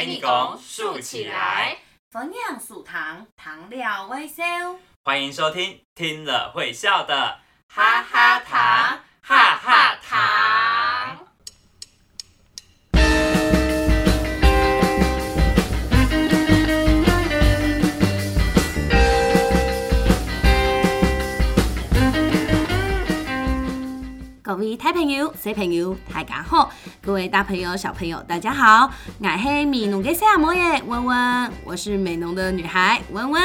给你拱竖起来，蜂酿素糖，糖料微笑。欢迎收听，听了会笑的哈哈糖，位大朋友、小朋友，大家好！各位大朋友、小朋友，大家好！我是美农的小莫耶温温，我是美农的女孩温温。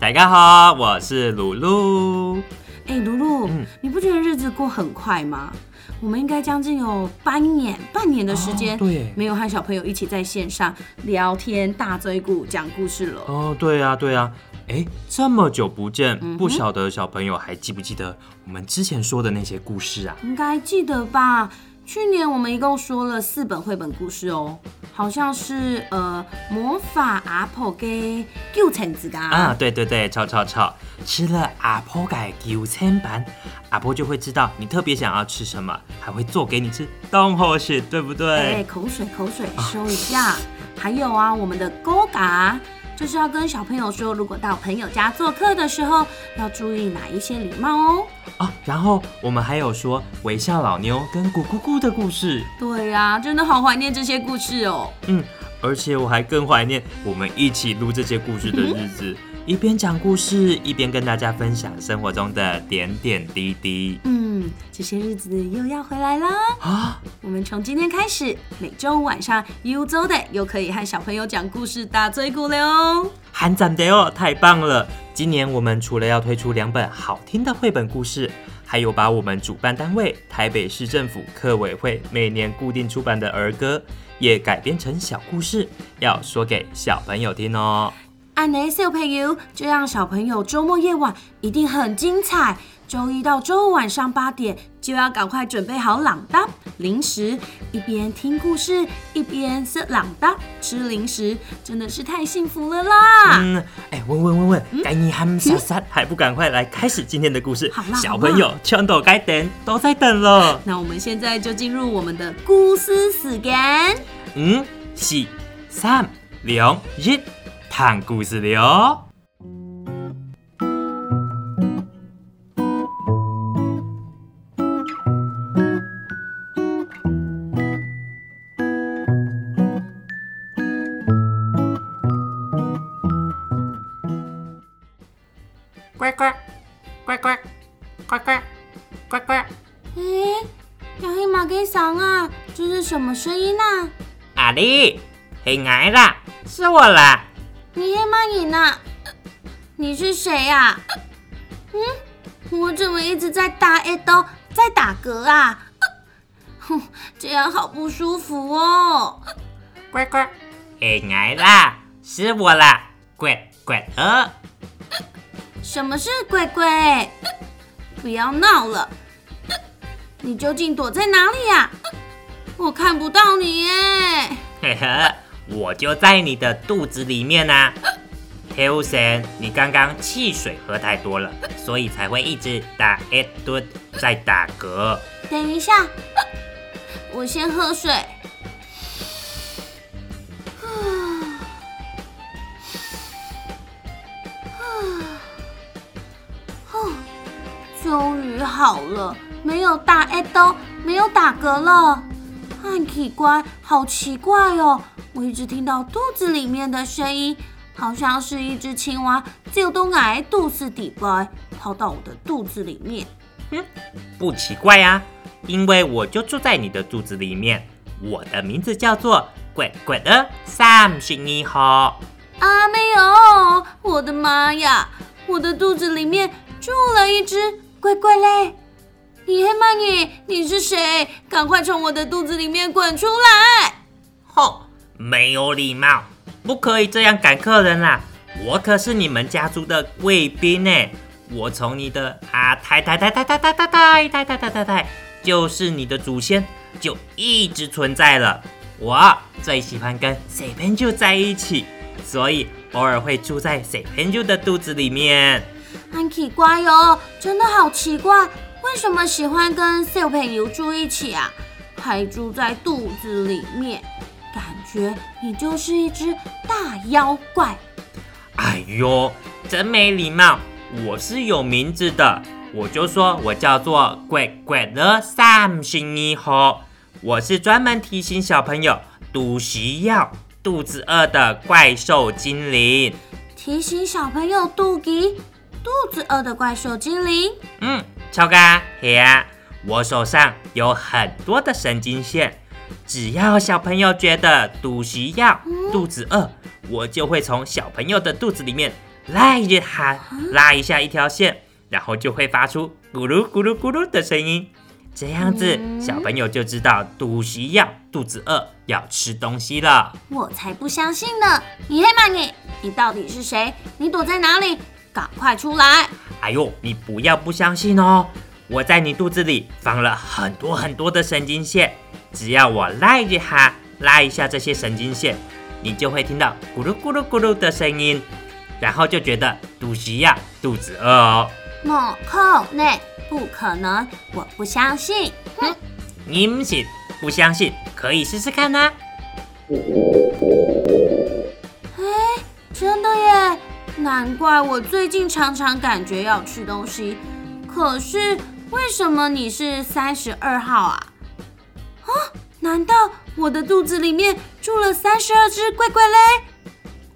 大家好，我是露露。哎，露露，嗯你不觉得日子过很快吗？我们应该将近有半年、半年的时间，哦对没有和小朋友一起在线上聊天、大追鼓、讲故事了。哦，对啊，对啊。哎，这么久不见，嗯不晓得小朋友还记不记得我们之前说的那些故事啊？应该记得吧？去年我们一共说了四本绘本故事哦，好像是呃魔法阿婆给救橙子噶啊，对对对，超超超！吃了阿婆改九千版，阿婆就会知道你特别想要吃什么，还会做给你吃，东后是对不哎，对？口水口水，收一下。还有啊，我们的勾嘎，就是要跟小朋友说，如果到朋友家做客的时候，要注意哪一些礼貌哦。啊，然后我们还有说微笑老妞跟咕咕咕的故事，对呀、真的好怀念这些故事哦。嗯，而且我还更怀念我们一起录这些故事的日子，一边讲故事，一边跟大家分享生活中的点点滴滴嗯，这些日子又要回来啦。啊。我们从今天开始，每周五晚上 U 周的又可以和小朋友讲故事打嘴鼓了哦。韩赞的哦，太棒了！今年我们除了要推出两本好听的绘本故事，还有把我们主办单位台北市政府客委会每年固定出版的儿歌，也改编成小故事，要说给小朋友听哦。安内小朋友，这样小朋友周末夜晚一定很精彩。周一到周五晚上八点就要赶快准备好朗答零食，一边听故事一边吃朗答吃零食，真的是太幸福了啦！嗯，哎，问问问问，该你喊傻傻，还不赶快来开始今天的故事好啦？小朋友全都该等，都在等了。那我们现在就进入我们的故事时间。嗯、四、三、两、一，看故事的哦。什么声音呢、啊？阿丽，黑矮啦，是我啦。你黑马影啊？你是谁呀、嗯，我怎么一直在打 A 都在打嗝啊？哼，这样好不舒服哦。乖乖，哎来啦，是我啦，乖乖呃。什么是乖乖？不要闹了！你究竟躲在哪里呀、我看不到你耶。嘿呵，我就在你的肚子里面呐、태 Wilson，，你刚刚汽水喝太多了，所以才会一直打一顿在打嗝。等一下，我先喝水。哦，终于好了，没有打 A 都没有打嗝了。很奇怪，好奇怪哦！我一直听到肚子里面的声音，好像是一只青蛙就都挨肚子底来，跑到我的肚子里面。不奇怪呀、因为我就住在你的肚子里面。我的名字叫做鬼鬼的三十一号。啊，没有！我的妈呀，我的肚子里面住了一只怪怪嘞！你黑曼你，你是谁？赶快从我的肚子里面滚出来！吼，没有礼貌，不可以这样赶客人啦！我可是你们家族的贵宾呢，我从你的啊太太太太太太太太太太太太太，就是你的祖先，就一直存在了。我最喜欢跟水盆就在一起，所以偶尔会住在水盆就的肚子里面。很奇怪哦，真的好奇怪，为什么喜欢跟小朋友住一起啊？还住在肚子里面？感觉你就是一只大妖怪。哎呦，真没礼貌！我是有名字的，我就说我叫做怪怪的三星一号，我是专门提醒小朋友肚脐要肚子饿的怪兽精灵。提醒小朋友肚脐肚子饿的怪兽精灵。嗯，超哥，嘿呀，我手上有很多的神经线，只要小朋友觉得肚脐要肚子饿，我就会从小朋友的肚子里面拉一喊，拉一下一条线，然后就会发出咕噜咕噜咕噜的声音。这样子，小朋友就知道肚脐要肚子饿，要吃东西了。我才不相信呢！你黑马你，你到底是谁？你躲在哪里？赶快出来！哎呦，你不要不相信哦！我在你肚子里放了很多很多的神经线，只要我拉一下，拉一下这些神经线，你就会听到咕噜咕噜咕噜的声音，然后就觉得肚脐呀肚子饿哦。莫口内，不可能！我不相信！哼，你不信？不相信可以试试看呐！哎，真的耶！难怪我最近常常感觉要吃东西。可是为什么你是三十二号啊？啊？难道我的肚子里面住了三十二只怪怪嘞？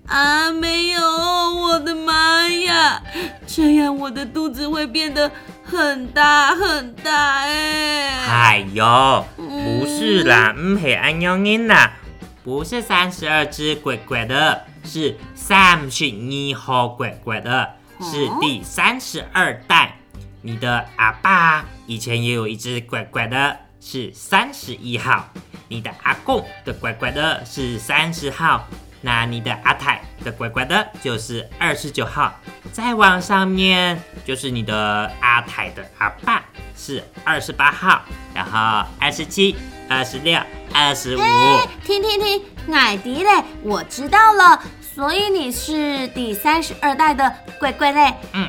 啊，没有！我的妈呀！这样我的肚子会变得很大很大哎！哎呦，不是啦，唔系安样音啦，不是三十二只怪怪的，是三十二号怪怪的，是第三十二代。你的阿爸以前也有一只怪怪的，是三十一号。你的阿公的乖乖的是三十号。那你的阿太的乖乖的，就是二十九号，再往上面就是你的阿太的阿爸是二十八号，然后二十七、二十六、二十五。停停停，艾迪嘞，我知道了，所以你是第三十二代的乖乖嘞。嗯。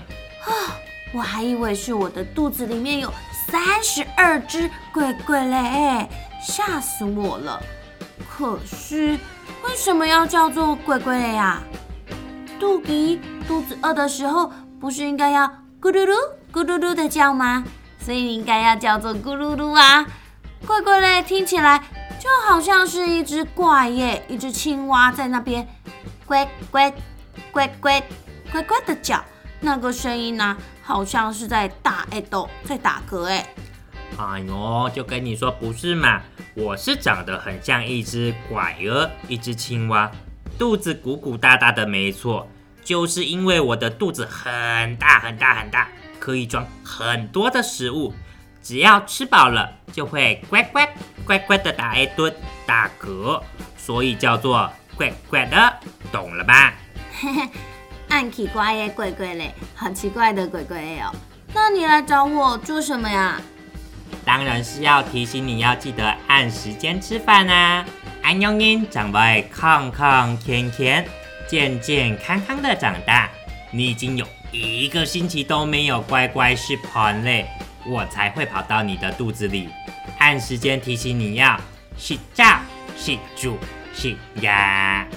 啊，我还以为是我的肚子里面有三十二只乖乖嘞，吓死我了。可是。为什么要叫做“鬼鬼嘞”呀？肚皮肚子饿的时候，不是应该要咕噜噜、咕噜噜的叫吗？所以应该要叫做咕噜噜啊！怪怪嘞，听起来就好像是一只怪耶，一只青蛙在那边乖乖乖乖乖乖的叫，那个声音呢，好像是在打哎豆，在打嗝哎。哎呦，就跟你说不是嘛。我是长得很像一只拐儿，一只青蛙，肚子鼓鼓大大的，没错，就是因为我的肚子很大很大很大，可以装很多的食物，只要吃饱了就会乖乖乖乖的打一顿打嗝，所以叫做乖乖的，懂了吧？嘿嘿，暗奇怪耶，鬼鬼嘞，好奇怪的鬼鬼哦。那你来找我做什么呀？当然是要提醒你要记得按时间吃饭啊！安永英长辈康康健健，健健康康的长大。你已经有一个星期都没有乖乖吃饭嘞，我才会跑到你的肚子里，按时间提醒你要洗澡、洗住、洗鸭。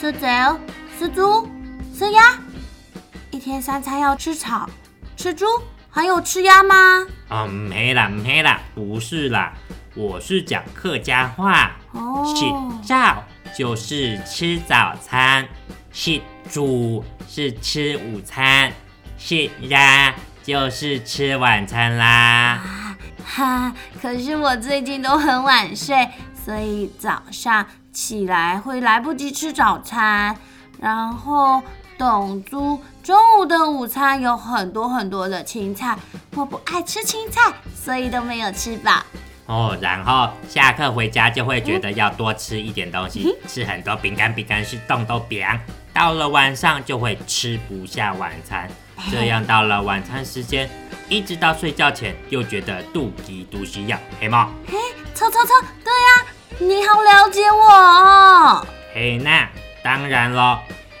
吃粥、吃猪、吃鸭，一天三餐要吃草、吃猪。还有吃鸭吗？啊，没啦没啦，不是啦，我是讲客家话。哦，洗澡就是吃早餐，洗猪是吃午餐，洗鸭就是吃晚餐啦。哈，可是我最近都很晚睡，所以早上起来会来不及吃早餐，然后。董猪中午的午餐有很多很多的青菜，我不爱吃青菜，所以都没有吃饱。哦，然后下课回家就会觉得要多吃一点东西，吃很多饼干，饼干是冻都饼。到了晚上就会吃不下晚餐，这样到了晚餐时间，一直到睡觉前又觉得肚皮肚需要，黑猫。嘿，错错错，对呀，你好了解我哦。嘿，那当然喽。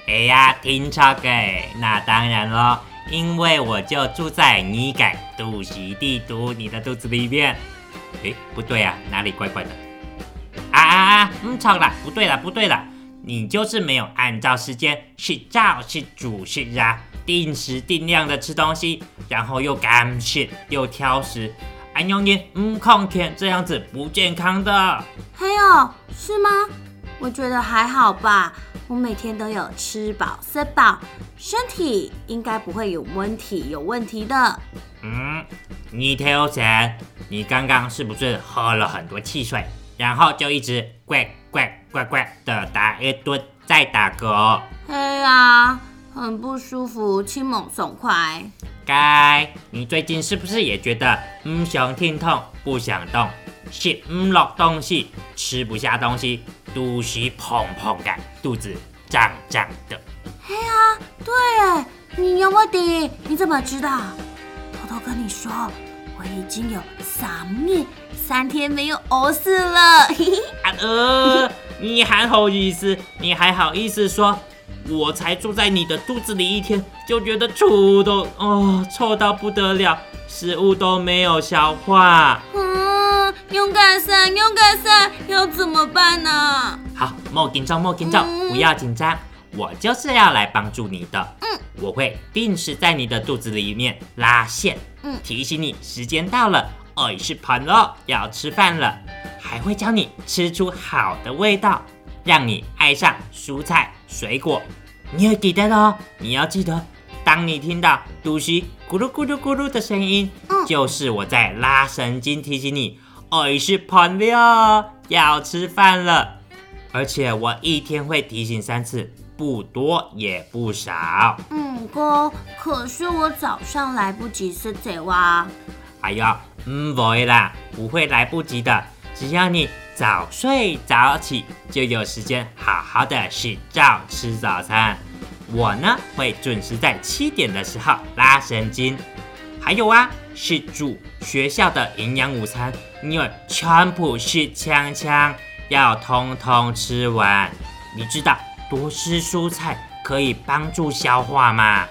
哎呀，听错给，那当然咯，因为我就住在你的肚脐地图，你的肚子里面。哎，不对啊，哪里怪怪的？啊啊啊，嗯，错了，不对了，不对了，你就是没有按照时间去照去煮去啊，定时定量的吃东西，然后又干吃又挑食，哎用你嗯控甜这样子不健康的。还有是吗？我觉得还好吧，我每天都有吃饱吃饱，身体应该不会有问题有问题的。嗯，你挑神，你刚刚是不是喝了很多汽水，然后就一直怪怪怪怪的打一顿再打嗝？哎呀，很不舒服，轻猛爽快。该，你最近是不是也觉得嗯想听痛不想动，吃唔落东西，吃不下东西，肚脐砰砰的，肚子胀胀的？哎呀，对哎，你有问题？你怎么知道？偷偷跟你说，我已经有三日三天没有饿死了。嘿 嘿，啊呃，你还好意思？你还好意思说？我才住在你的肚子里一天，就觉得臭都哦臭到不得了，食物都没有消化。嗯，勇敢生，勇敢生，要怎么办呢？好，莫紧张，莫紧张，嗯不要紧张，我就是要来帮助你的。嗯，我会定时在你的肚子里面拉线，嗯提醒你时间到了，哦，是盘了，要吃饭了，还会教你吃出好的味道，让你爱上蔬菜水果。你要记得哦，你要记得，当你听到肚脐咕噜咕噜咕噜的声音，嗯就是我在拉神经提醒你，哦，是朋友，要吃饭了。而且我一天会提醒三次，不多也不少。嗯哥，可是我早上来不及吃这哇。哎呀，唔会啦，不会来不及的。只要你早睡早起，就有时间好好的洗澡吃早餐。我呢会准时在七点的时候拉神经。还有啊，是煮学校的营养午餐，因为全部是枪枪，要通通吃完。你知道多吃蔬菜可以帮助消化吗？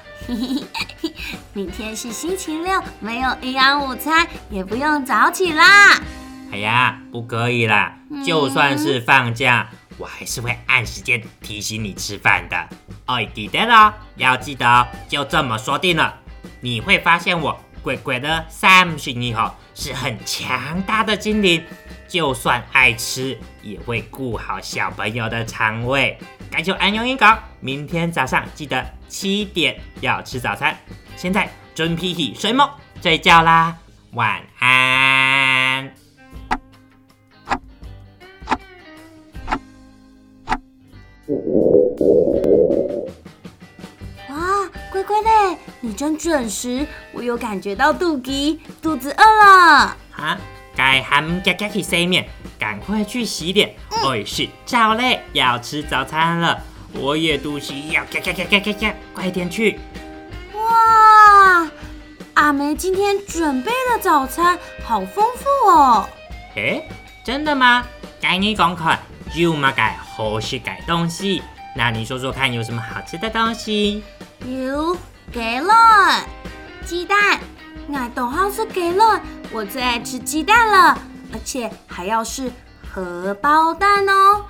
明天是星期六，没有营养午餐，也不用早起啦。哎呀，不可以啦！就算是放假，我还是会按时间提醒你吃饭的。哦，记得了，要记得哦，就这么说定了。你会发现我鬼鬼的三十以后是很强大的精灵，就算爱吃，也会顾好小朋友的肠胃。感谢安永英港，明天早上记得七点要吃早餐。现在准屁屁睡梦睡觉啦，晚安。哇，乖乖的，你真准时，我有感觉到肚皮，肚子饿了。啊，该喊嘎嘎去洗面，赶快去洗脸。哦，是赵累要吃早餐了，我也肚脐要嘎嘎嘎嘎嘎嘎，快点去。哇，阿梅今天准备的早餐好丰富哦。诶，真的吗？该你讲看，有嘛该好吃该东西？那你说说看，有什么好吃的东西？有给了鸡蛋，那董浩是给了，我最爱吃鸡蛋了，而且还要是荷包蛋哦。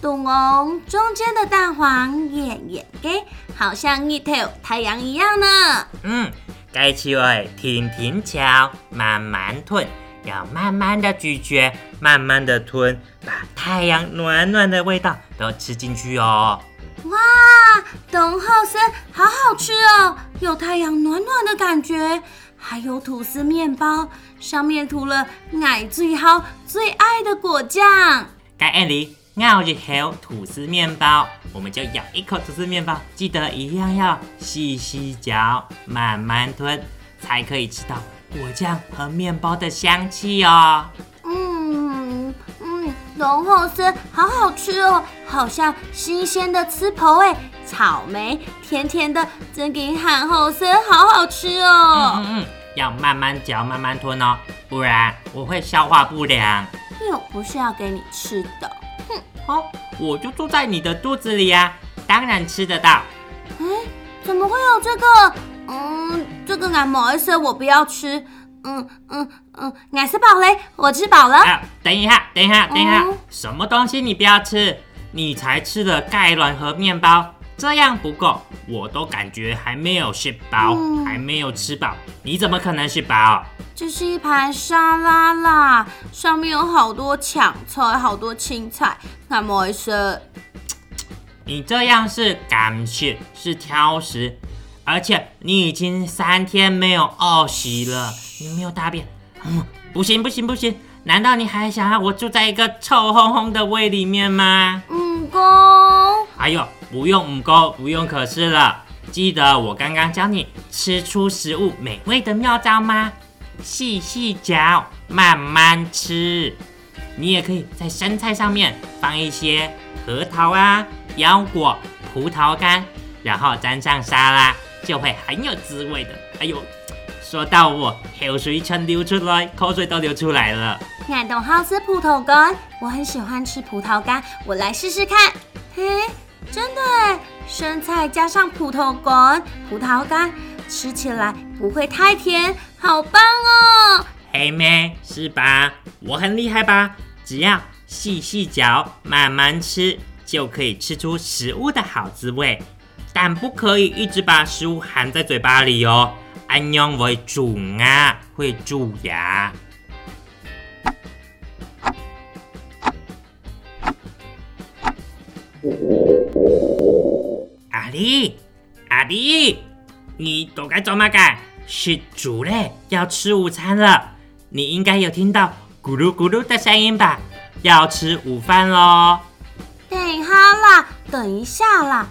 懂哦，中间的蛋黄圆圆给，好像一头太阳一样呢。嗯，该吃会停停嚼，慢慢吞，要慢慢的咀嚼，慢慢的吞，把太阳暖暖的味道都吃进去哦。哇，董浩森好好吃哦，有太阳暖暖的感觉，还有吐司面包，上面涂了奶最好最爱的果酱。该按里咬一口吐司面包，我们就咬一口吐司面包，记得一样要细细嚼，慢慢吞，才可以吃到果酱和面包的香气哦。嗯嗯，浓厚丝好好吃哦，好像新鲜的吃头哎，草莓甜甜的，真给喊后森好好吃嗯哦。嗯嗯，要慢慢嚼，慢慢吞哦，不然我会消化不良。又不是要给你吃的。哼哦，我就住在你的肚子里呀、当然吃得到。哎，怎么会有这个？嗯，这个俺某一些我不要吃。嗯嗯嗯，俺是饱嘞，我吃饱了。啊，等一下，等一下，等一下，嗯什么东西你不要吃？你才吃了盖卵和面包，这样不够，我都感觉还没有吃饱，嗯还没有吃饱，你怎么可能吃饱？这是一盘沙拉啦，上面有好多抢菜，好多青菜，那么回事？你这样是感谢，是挑食，而且你已经三天没有屙屎了，你没有大便，嗯，不行不行不行，难道你还想让我住在一个臭烘烘的胃里面吗？嗯公，哎呦，不用五勾，不用可是了。记得我刚刚教你吃出食物美味的妙招吗？细细嚼，慢慢吃。你也可以在生菜上面放一些核桃啊、腰果、葡萄干，然后沾上沙拉，就会很有滋味的。哎呦，说到我口水全流出来，口水都流出来了。俺都好吃葡萄干，我很喜欢吃葡萄干，我来试试看。嘿，真的哎，生菜加上葡萄干，葡萄干吃起来不会太甜，好棒哦！黑妹是吧？我很厉害吧？只要细细嚼，慢慢吃，就可以吃出食物的好滋味。但不可以一直把食物含在嘴巴里哦，安样会蛀牙，会蛀牙。阿丽，阿丽，你都该做嘛干？是主嘞，要吃午餐了。你应该有听到咕噜咕噜的声音吧？要吃午饭喽。等一下啦，等一下啦，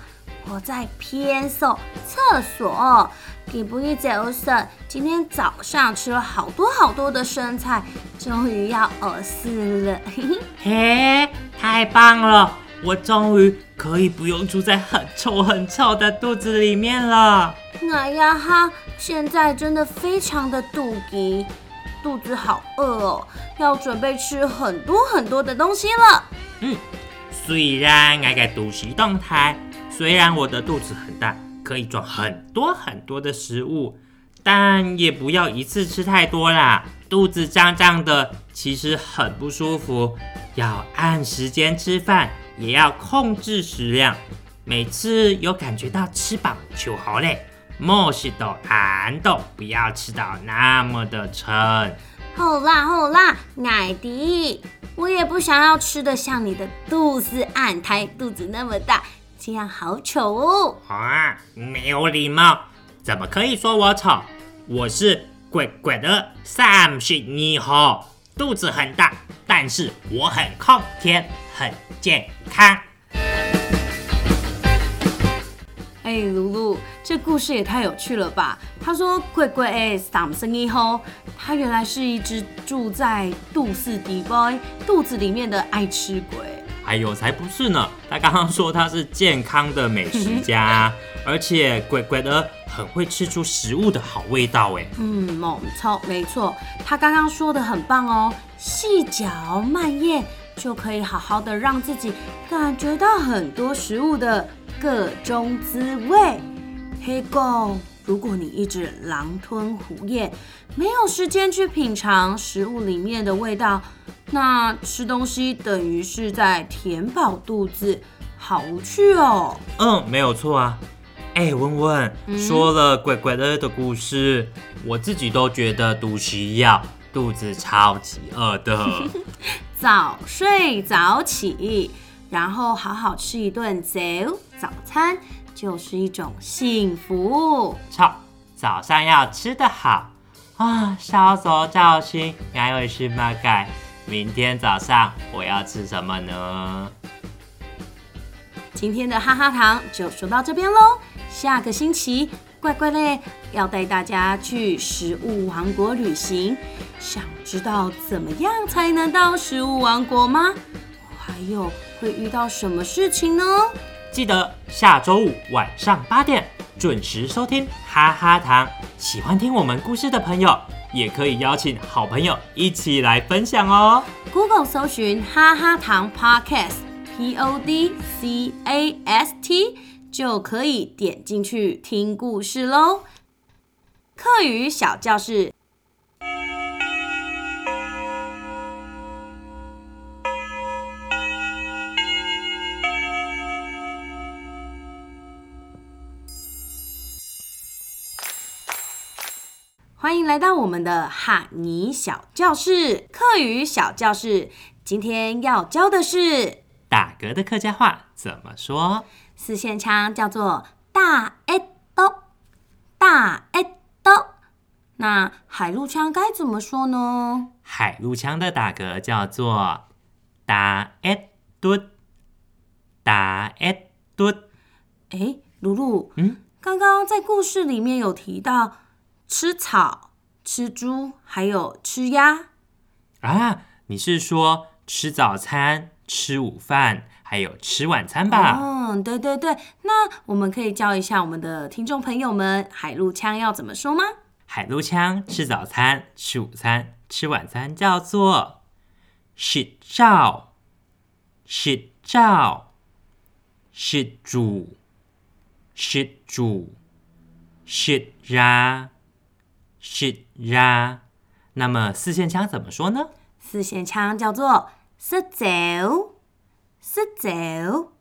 我在偏手厕所。给不一早晨，今天早上吃了好多好多的生菜，终于要饿死了。嘿嘿，嘿，太棒了！我终于可以不用住在很臭很臭的肚子里面了。哎呀哈，现在真的非常的肚饥，肚子好饿哦，要准备吃很多很多的东西了。嗯虽然我个肚脐动态，虽然我的肚子很大，可以装很多很多的食物，但也不要一次吃太多啦。肚子胀胀的，其实很不舒服。要按时间吃饭，也要控制食量。每次有感觉到吃饱就好嘞，莫是都按到，不要吃到那么的撑。好啦好啦，艾迪，我也不想要吃的像你的肚子暗胎，肚子那么大，这样好丑哦。啊，没有礼貌，怎么可以说我丑？我是乖乖的三十二号，肚子很大，但是我很抗甜，很健康。哎，露露，这故事也太有趣了吧？他说“贵贵哎，嗓声一吼”，他原来是一只住在肚脐底包肚子里面的爱吃鬼。还有才不是呢，他刚刚说他是健康的美食家，而且乖乖的很会吃出食物的好味道哎。嗯，没错，没错，他刚刚说的很棒哦，细嚼慢咽就可以好好的让自己感觉到很多食物的各种滋味。黑狗，如果你一直狼吞虎咽，没有时间去品尝食物里面的味道，那吃东西等于是在填饱肚子，好无趣哦。嗯，没有错啊。哎，文文、嗯说了乖乖的的故事，我自己都觉得肚脐要，肚子超级饿的。早睡早起，然后好好吃一顿早早餐，就是一种幸福。操，早上要吃得好啊！稍作照心，还有什么改？明天早上我要吃什么呢？今天的哈哈糖就说到这边喽，下个星期乖乖嘞要带大家去食物王国旅行，想知道怎么样才能到食物王国吗？还有会遇到什么事情呢？记得下周五晚上八点准时收听哈哈糖。喜欢听我们故事的朋友，也可以邀请好朋友一起来分享哦。Google 搜寻哈哈糖 Podcast，P O D C A S T，就可以点进去听故事喽。课语小教室。欢迎来到我们的哈尼小教室课语小教室。今天要教的是打嗝的客家话怎么说？四线腔叫做大诶哆，大诶哆。那海陆腔该怎么说呢？海陆腔的打嗝叫做打诶嘟，打诶嘟。哎，露露，嗯，刚刚在故事里面有提到吃草、吃猪，还有吃鸭。啊，你是说吃早餐、吃午饭，还有吃晚餐吧？嗯，对对对。那我们可以教一下我们的听众朋友们海陆腔要怎么说吗？海陆腔吃早餐、吃午餐、吃晚餐叫做食照、食照、食煮、食煮、食 ra、食 ra。那么四线腔怎么说呢？四线腔叫做食走、食走、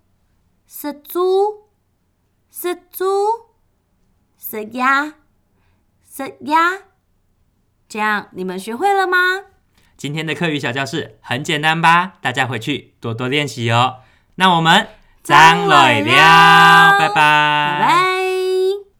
食猪、食猪、食鸭、食鸭。这样你们学会了吗？今天的课语小教室很简单吧？大家回去多多练习哦。那我们张磊了，拜拜，拜拜。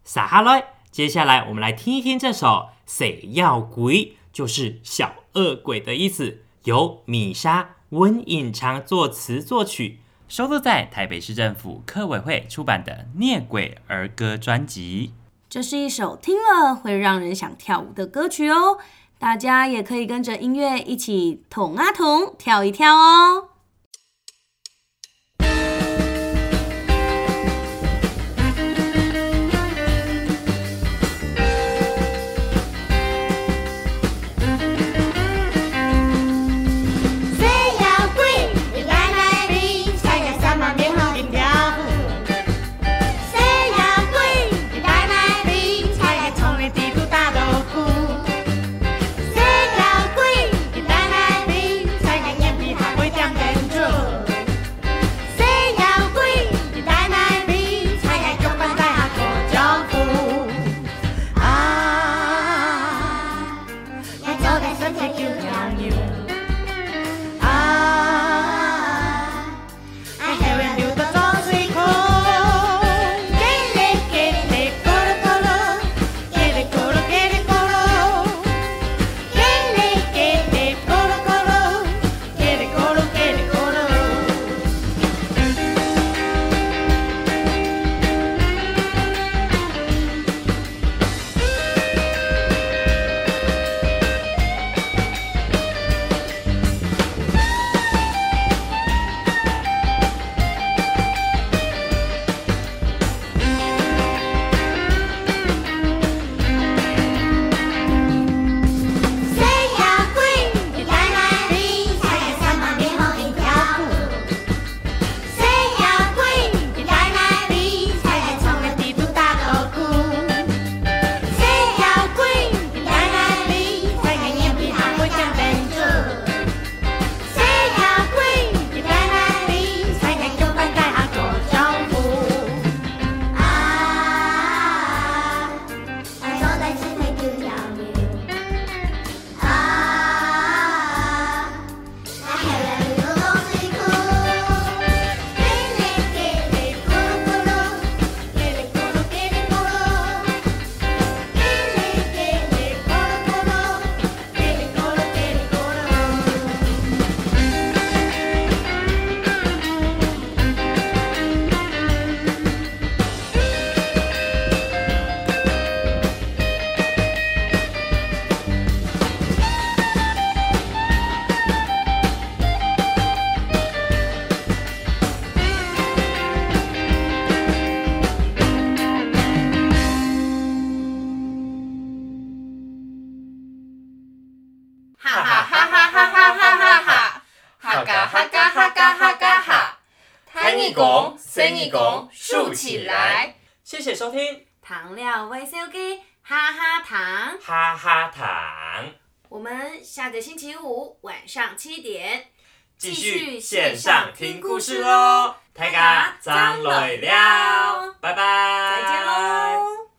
撒哈来。接下来我们来听一听这首《谁要鬼》，就是小恶鬼的意思，由米莎温隐藏作词作曲，收录在台北市政府科委会出版的《虐鬼儿歌》专辑。这是一首听了会让人想跳舞的歌曲哦，大家也可以跟着音乐一起捅啊捅，跳一跳哦。你讲，竖起来。谢谢收听。糖料微笑给哈哈糖，哈哈糖。我们下个星期五晚上七点继续线上听故事喽。大家张磊了，拜拜，再见喽。